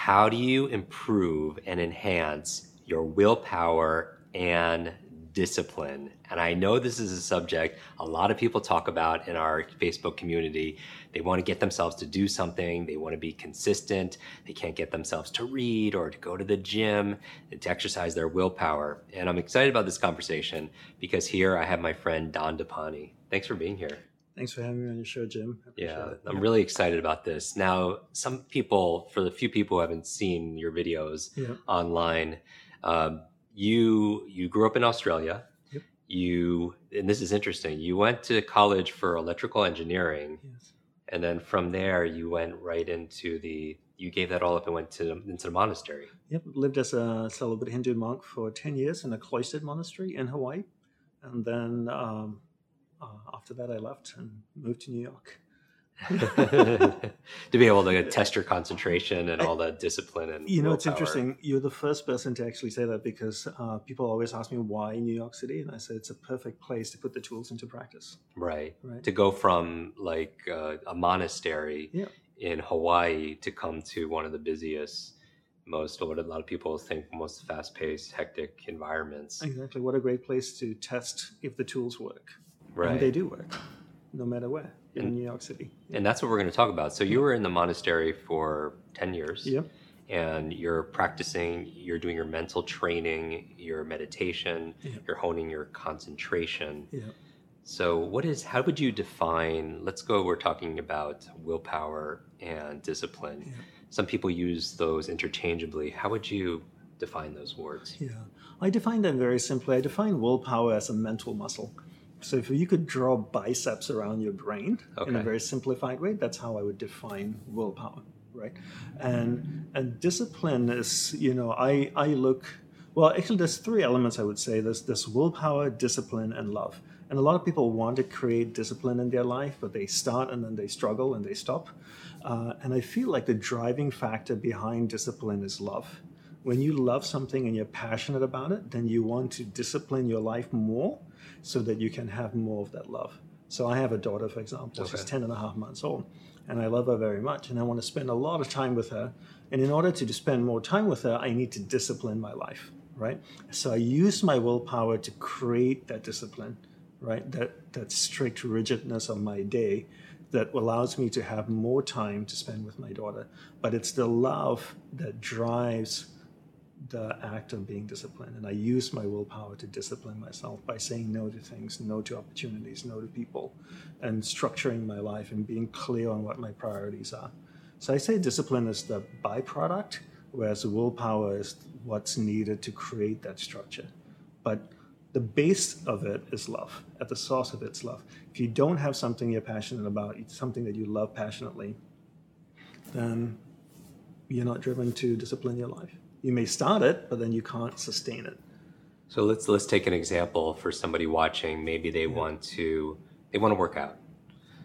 how do you improve and enhance your willpower and discipline? And I know this is a subject a lot of people talk about in our Facebook community. They want to get themselves to do something, they want to be consistent, they can't get themselves to read or to go to the gym and to exercise their willpower. And I'm excited about this conversation because here I have my friend Dandapani. Thanks for being here. Thanks for having me on your show, Jim. Yeah, it. I'm really excited about this. Now, some people, for the few people who haven't seen your videos yeah. online, um, you you grew up in Australia. Yep. You and this is interesting. You went to college for electrical engineering, yes. and then from there you went right into the. You gave that all up and went to into the monastery. Yep, lived as a celibate Hindu monk for ten years in a cloistered monastery in Hawaii, and then. Um, uh, after that, I left and moved to New York. to be able to test your concentration and all the discipline and you know it's interesting. You're the first person to actually say that because uh, people always ask me why new york city and i said it's a perfect place to put the tools into practice. Right, right. to go from like uh, a monastery yeah. in hawaii to come to one of the busiest most what a lot of people think most fast-paced hectic environments. Exactly. What a great place to test if the tools work Right. And they do work, no matter where in and, New York City. And that's what we're going to talk about. So you were in the monastery for 10 years. Yep. And you're practicing, you're doing your mental training, your meditation, yep. you're honing your concentration. Yep. So, what is, how would you define, let's go, we're talking about willpower and discipline. Yep. Some people use those interchangeably. How would you define those words? Yeah, I define them very simply. I define willpower as a mental muscle. So if you could draw biceps around your brain okay. in a very simplified way, that's how I would define willpower, right? And and discipline is, you know, I I look well, actually there's three elements I would say. There's this willpower, discipline, and love. And a lot of people want to create discipline in their life, but they start and then they struggle and they stop. Uh, and I feel like the driving factor behind discipline is love. When you love something and you're passionate about it, then you want to discipline your life more so that you can have more of that love. So I have a daughter, for example, okay. she's 10 and a half months old, and I love her very much, and I want to spend a lot of time with her. And in order to spend more time with her, I need to discipline my life, right? So I use my willpower to create that discipline, right? That, that strict rigidness of my day that allows me to have more time to spend with my daughter. But it's the love that drives the act of being disciplined. And I use my willpower to discipline myself by saying no to things, no to opportunities, no to people, and structuring my life and being clear on what my priorities are. So I say discipline is the byproduct, whereas willpower is what's needed to create that structure. But the base of it is love. At the source of it's love. If you don't have something you're passionate about, something that you love passionately, then you're not driven to discipline your life you may start it, but then you can't sustain it. So let's let's take an example for somebody watching. Maybe they yeah. want to they want to work out.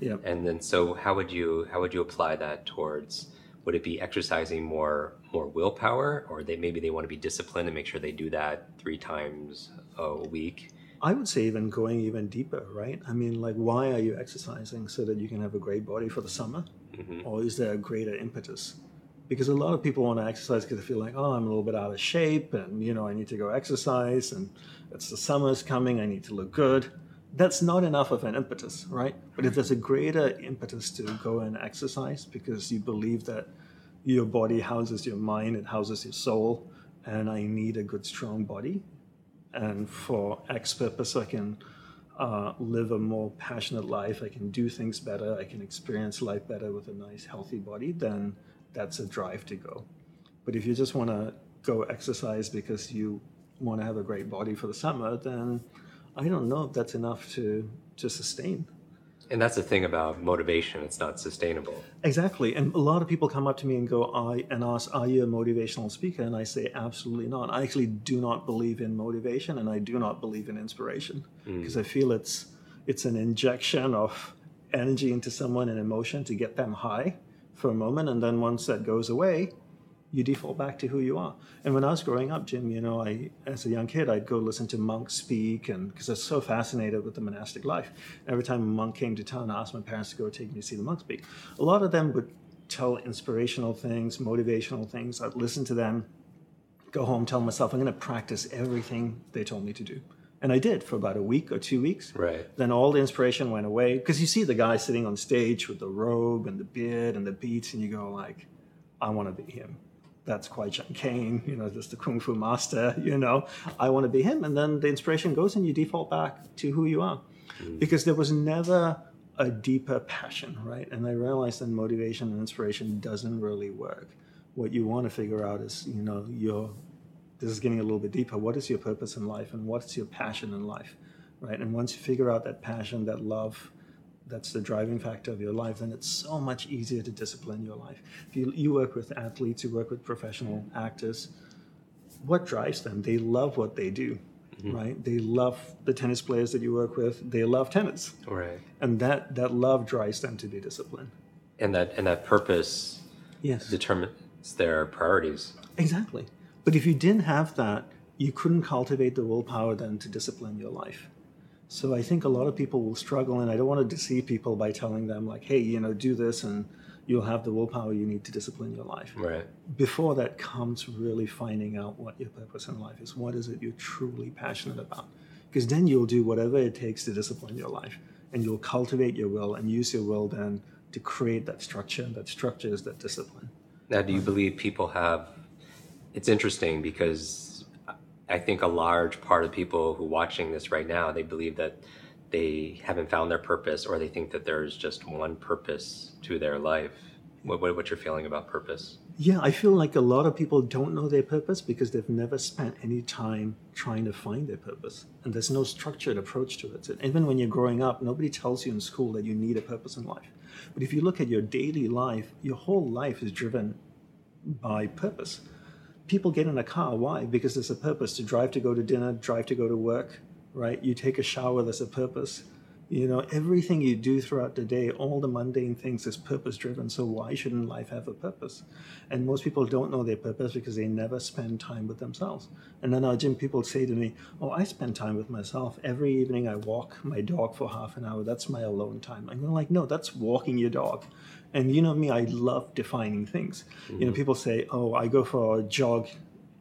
Yeah. And then so how would you how would you apply that towards would it be exercising more more willpower or they maybe they want to be disciplined and make sure they do that 3 times a week? I would say even going even deeper, right? I mean, like, why are you exercising so that you can have a great body for the summer, mm-hmm. or is there a greater impetus? Because a lot of people want to exercise because they feel like, oh, I'm a little bit out of shape and, you know, I need to go exercise and it's the summer's coming, I need to look good. That's not enough of an impetus, right? But if there's a greater impetus to go and exercise because you believe that your body houses your mind, it houses your soul, and I need a good, strong body, and for X purpose, I can uh, live a more passionate life, I can do things better, I can experience life better with a nice, healthy body, then that's a drive to go. But if you just want to go exercise because you want to have a great body for the summer, then I don't know if that's enough to to sustain. And that's the thing about motivation, it's not sustainable. Exactly. And a lot of people come up to me and go, I and ask, Are you a motivational speaker? And I say, Absolutely not. I actually do not believe in motivation and I do not believe in inspiration because mm. I feel it's it's an injection of energy into someone and emotion to get them high for a moment. And then once that goes away, you default back to who you are. And when I was growing up, Jim, you know, I as a young kid, I'd go listen to monks speak, and because I was so fascinated with the monastic life. Every time a monk came to town, I asked my parents to go take me to see the monk speak. A lot of them would tell inspirational things, motivational things. I'd listen to them, go home, tell myself I'm going to practice everything they told me to do. And I did for about a week or two weeks. Right. Then all the inspiration went away because you see the guy sitting on stage with the robe and the beard and the beats, and you go like, I want to be him that's Kwai Chang Caine, you know, just the Kung Fu master, you know, I want to be him. And then the inspiration goes and you default back to who you are. Mm. Because there was never a deeper passion, right? And I realized that motivation and inspiration doesn't really work. What you want to figure out is, you know, your, this is getting a little bit deeper. What is your purpose in life and what's your passion in life, right? And once you figure out that passion, that love, that's the driving factor of your life, then it's so much easier to discipline your life. If you, you work with athletes, you work with professional actors, what drives them? They love what they do, mm-hmm. right? They love the tennis players that you work with. They love tennis, right? And that that love drives them to be disciplined. And that and that purpose, yes, determines their priorities. Exactly. But if you didn't have that, you couldn't cultivate the willpower then to discipline your life. So I think a lot of people will struggle, and I don't want to deceive people by telling them like, "Hey, you know, do this, and you'll have the willpower you need to discipline your life." Right. Before that comes really finding out what your purpose in life is. What is it you're truly passionate about? Because then you'll do whatever it takes to discipline your life, and you'll cultivate your will and use your will then to create that structure. And that structure is that discipline. Now, do you believe people have? It's interesting because I think a large part of people who are watching this right now, they believe that they haven't found their purpose or they think that there's just one purpose to their life. What, what, what's your feeling about purpose? Yeah, I feel like a lot of people don't know their purpose because they've never spent any time trying to find their purpose. And there's no structured approach to it. Even when you're growing up, nobody tells you in school that you need a purpose in life. But if you look at your daily life, your whole life is driven by purpose people get in a car. Why? Because there's a purpose to drive to go to dinner, drive to go to work, right? You take a shower, there's a purpose. You know, everything you do throughout the day, all the mundane things is purpose driven. So why shouldn't life have a purpose? And most people don't know their purpose because they never spend time with themselves. And then our gym people say to me, Oh, I spend time with myself. Every evening I walk my dog for half an hour. That's my alone time. I'm like, no, that's walking your dog. And you know me, I love defining things. Mm-hmm. You know, mm-hmm. people say, "Oh, I go for a jog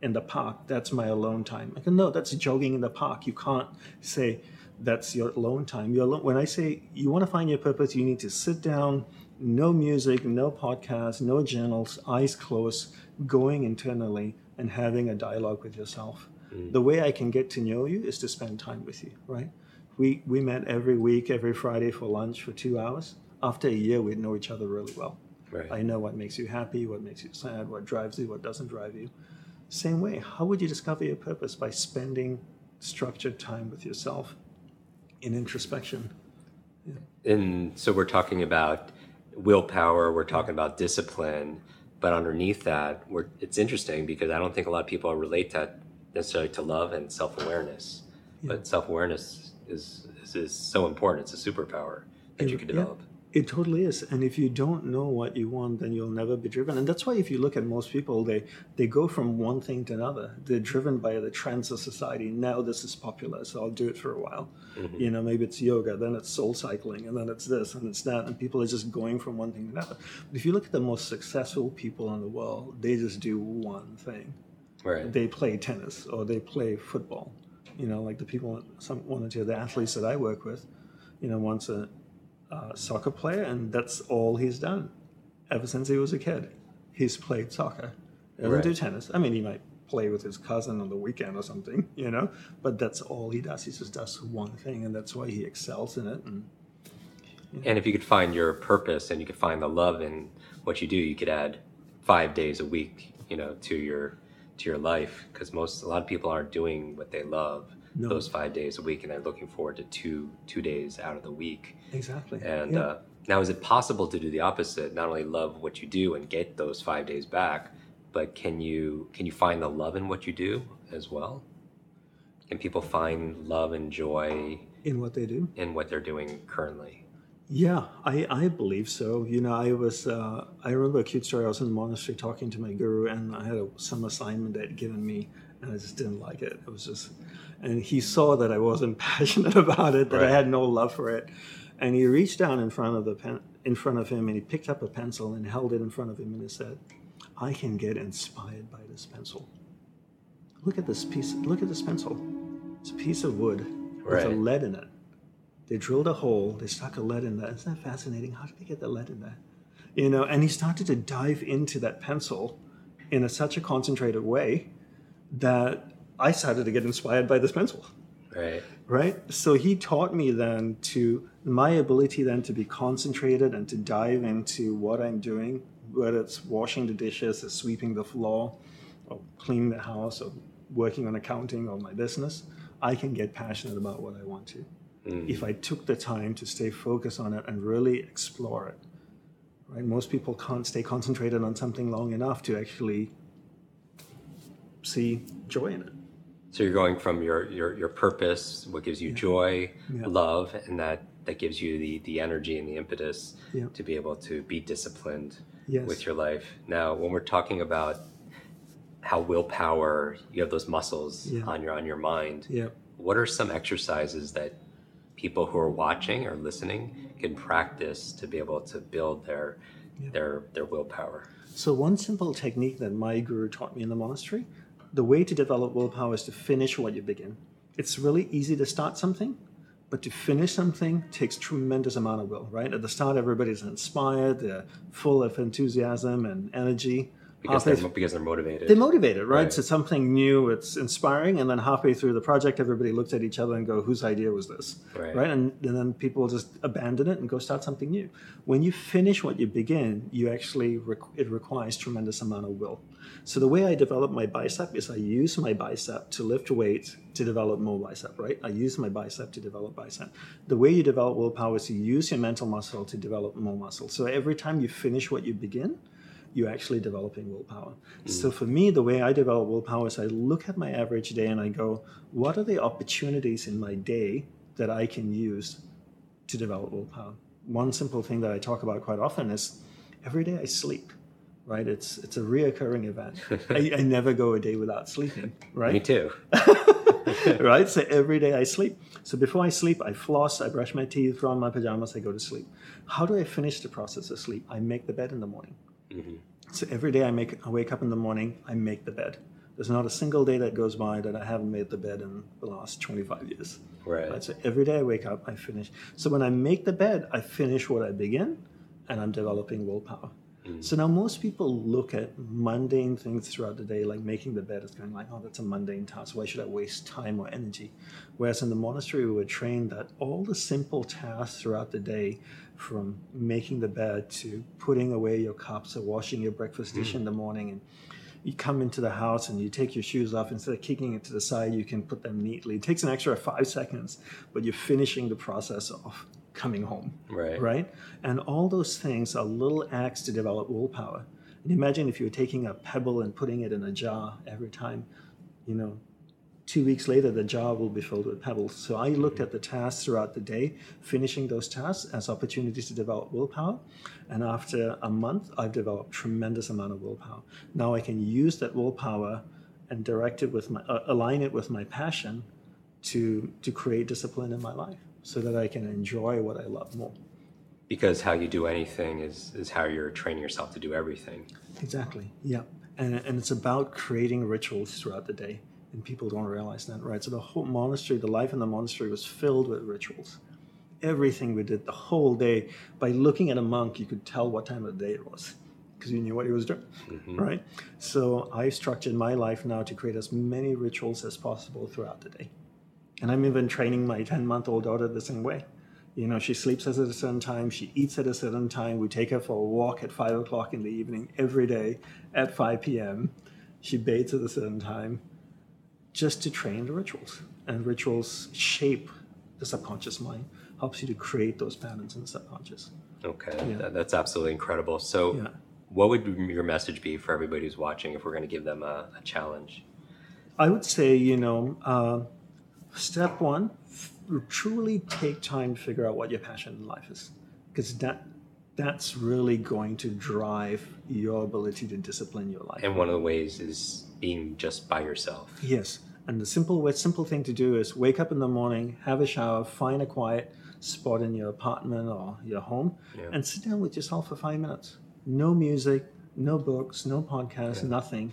in the park. That's my alone time." I go, "No, that's jogging in the park. You can't say that's your alone time. You're alone. When I say you want to find your purpose, you need to sit down, no music, no podcast, no journals, eyes closed, going internally and having a dialogue with yourself. Mm. The way I can get to know you is to spend time with you, right? We we met every week, every Friday for lunch for two hours after a year, we'd know each other really well. Right. I know what makes you happy, what makes you sad, what drives you, what doesn't drive you. Same way, how would you discover your purpose? By spending structured time with yourself in introspection. Yeah. And so we're talking about willpower, we're talking about discipline, but underneath that, it's interesting because I don't think a lot of people relate that necessarily to love and self awareness. Yeah. But self awareness is, is, is so important, it's a superpower that you can develop. Yeah. It totally is. And if you don't know what you want, then you'll never be driven. And that's why if you look at most people, they, they go from one thing to another. They're driven by the trends of society. Now this is popular, so I'll do it for a while. Mm-hmm. You know, maybe it's yoga, then it's soul cycling, and then it's this and it's that. And people are just going from one thing to another. But if you look at the most successful people in the world, they just do one thing. Right. They play tennis or they play football. You know, like the people, some one or two of the athletes that I work with, you know, once a uh, soccer player, and that's all he's done ever since he was a kid. He's played soccer. He doesn't right. do tennis. I mean, he might play with his cousin on the weekend or something, you know, but that's all he does. He just does one thing, and that's why he excels in it. And, you know. and if you could find your purpose and you could find the love in what you do, you could add five days a week, you know, to your to your life because most a lot of people aren't doing what they love No. those five days a week, and they're looking forward to two two days out of the week. Exactly. And Yeah. uh, now, is it possible to do the opposite? Not only love what you do and get those five days back, but can you can you find the love in what you do as well? Can people find love and joy in what they do. in what they're doing currently? Yeah, I, I believe so. You know, I was uh, I remember a cute story. I was in the monastery talking to my guru, and I had a, some assignment that given me, and I just didn't like it. It was just, and he saw that I wasn't passionate about it, that I had no love for it, and he reached down in front of the pen in front of him, and he picked up a pencil and held it in front of him, and he said, "I can get inspired by this pencil. Look at this piece. Look at this pencil. It's a piece of wood with a lead in it." They drilled a hole. They stuck a lead in there. Isn't that fascinating? How did they get the lead in there? You know, and he started to dive into that pencil in a, such a concentrated way that I started to get inspired by this pencil. Right. Right. So he taught me then to my ability then to be concentrated and to dive into what I'm doing, whether it's washing the dishes or sweeping the floor or cleaning the house or working on accounting or my business. I can get passionate about what I want to mm. if I took the time to stay focused on it and really explore it. Right? Most people can't stay concentrated on something long enough to actually see joy in it. So you're going from your your your purpose, what gives you joy, Yeah. love, and that that gives you the the energy and the impetus Yeah. to be able to be disciplined Yes. with your life. Now, when we're talking about how willpower, you have those muscles Yeah. on your on your mind. Yeah. What are some exercises that people who are watching or listening can practice to be able to build their their their willpower? So, one simple technique that my guru taught me in the monastery the way to develop willpower is to finish what you begin. It's really easy to start something, but to finish something takes tremendous amount of will, right? At the start, everybody's inspired, they're full of enthusiasm and energy. Because Halfway they're because they're motivated. they're motivated, right? Right. So something new, it's inspiring, and then halfway through the project, everybody looks at each other and go, "Whose idea was this?" Right. And, and then people just abandon it and go start something new. When you finish what you begin, you actually requ- it requires tremendous amount of will. So the way I develop my bicep is I use my bicep to lift weight to develop more bicep, right? I use my bicep to develop bicep. The way you develop willpower is you use your mental muscle to develop more muscle. So every time you finish what you begin, you're actually developing willpower. Mm. So for me, the way I develop willpower is I look at my average day and I go, what are the opportunities in my day that I can use to develop willpower? One simple thing that I talk about quite often is every day I sleep. Right, it's it's a reoccurring event. I, I never go a day without sleeping. Right, Me too. right? So every day I sleep. So before I sleep, I floss, I brush my teeth, throw on my pajamas, I go to sleep. How do I finish the process of sleep? I make the bed in the morning. Mm-hmm. So every day I make, I wake up in the morning, I make the bed. There's not a single day that goes by that I haven't made the bed in the last 25 years. Right. So every day I wake up, I finish. So when I make the bed, I finish what I begin, and I'm developing willpower. Mm. So now most people look at mundane things throughout the day, like making the bed, as going like, oh, that's a mundane task. Why should I waste time or energy? Whereas in the monastery, we were trained that all the simple tasks throughout the day, from making the bed to putting away your cups or washing your breakfast dish mm. in the morning, and you come into the house and you take your shoes off. Instead of kicking it to the side you can put them neatly. It takes an extra five seconds but you're finishing the process of coming home Right. right? And all those things are little acts to develop willpower. And imagine if you were taking a pebble and putting it in a jar every time you know two weeks later the jar will be filled with pebbles so i looked at the tasks throughout the day finishing those tasks as opportunities to develop willpower and after a month i've developed tremendous amount of willpower now i can use that willpower and direct it with my uh, align it with my passion to to create discipline in my life so that i can enjoy what i love more Because how you do anything is is how you're training yourself to do everything. Exactly. Yeah. And, and it's about creating rituals throughout the day. And people don't realize that, right? So the whole monastery, the life in the monastery was filled with rituals. Everything we did the whole day, by looking at a monk, you could tell what time of the day it was because you knew what he was doing, mm-hmm. right? So I've structured my life now to create as many rituals as possible throughout the day. And I'm even training my 10 month old daughter the same way. You know, she sleeps at a certain time, she eats at a certain time. We take her for a walk at five o'clock in the evening every day at 5 p.m. She bathes at a certain time. Just to train the rituals. And rituals shape the subconscious mind, helps you to create those patterns in the subconscious. Okay, yeah. that's absolutely incredible. So, yeah. what would your message be for everybody who's watching if we're going to give them a, a challenge? I would say, you know, uh, step one, truly take time to figure out what your passion in life is, because that that's really going to drive your ability to discipline your life. And one of the ways is being just by yourself. Yes, and the simple simple thing to do is wake up in the morning, have a shower, find a quiet spot in your apartment or your home, yeah. and sit down with yourself for five minutes. No music, no books, no podcasts, yeah. nothing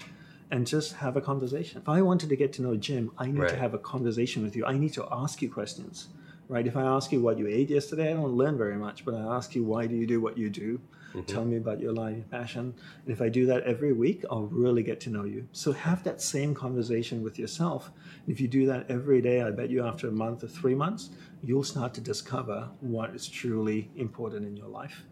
and just have a conversation. If I wanted to get to know Jim, I need right. to have a conversation with you. I need to ask you questions, right? If I ask you what you ate yesterday, I don't learn very much, but I ask you why do you do what you do? Mm-hmm. Tell me about your life and passion. And if I do that every week, I'll really get to know you. So have that same conversation with yourself. And If you do that every day, I bet you after a month or three months, you'll start to discover what is truly important in your life.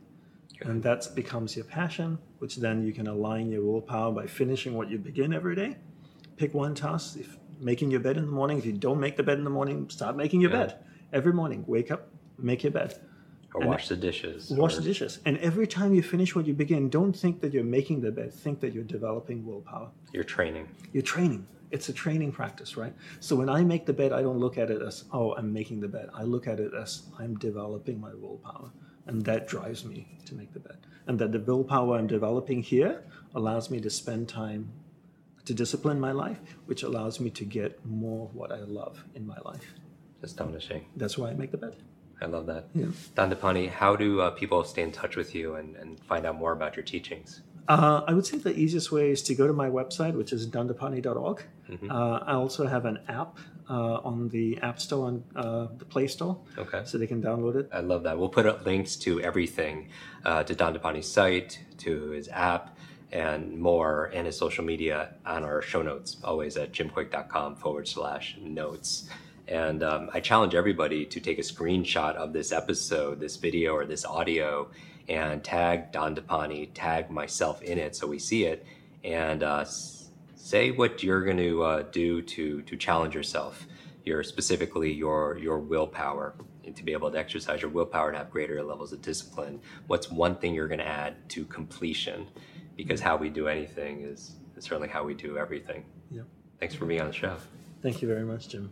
And that becomes your passion, which then you can align your willpower by finishing what you begin every day. Pick one task. If making your bed in the morning, if you don't make the bed in the morning, start making your yeah. bed. Every morning, wake up, make your bed. Or wash the dishes. Wash or... the dishes. And every time you finish what you begin, don't think that you're making the bed. Think that you're developing willpower. You're training. You're training. It's a training practice, right? So when I make the bed, I don't look at it as, oh, I'm making the bed. I look at it as I'm developing my willpower and that drives me to make the bed. And that the willpower I'm developing here allows me to spend time to discipline my life, which allows me to get more of what I love in my life. Astonishing. That's why I make the bet. I love that. Yeah. Dandapani, how do uh, people stay in touch with you and, and find out more about your teachings? Uh, I would say the easiest way is to go to my website, which is dandapani.org. Mm-hmm. Uh, I also have an app uh, on the App Store and uh, the Play Store. Okay. So they can download it. I love that. We'll put up links to everything uh, to Dandapani's site, to his app, and more, and his social media on our show notes, always at jimkwik.com forward slash notes. And um, I challenge everybody to take a screenshot of this episode, this video, or this audio and tag Dandapani, tag myself in it so we see it, and uh, say what you're going to uh, do to to challenge yourself, your specifically your your willpower, and to be able to exercise your willpower and have greater levels of discipline. What's one thing you're going to add to completion? Because how we do anything is, is certainly how we do everything. Yep. Thanks for being on the show. Thank you very much, Jim.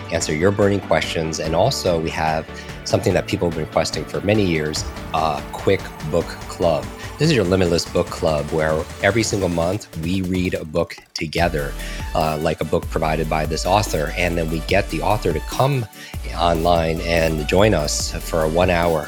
answer your burning questions, and also we have something that people have been requesting for many years a quick book club. This is your Limitless Book Club, where every single month we read a book together, uh, like a book provided by this author. And then we get the author to come online and join us for a one hour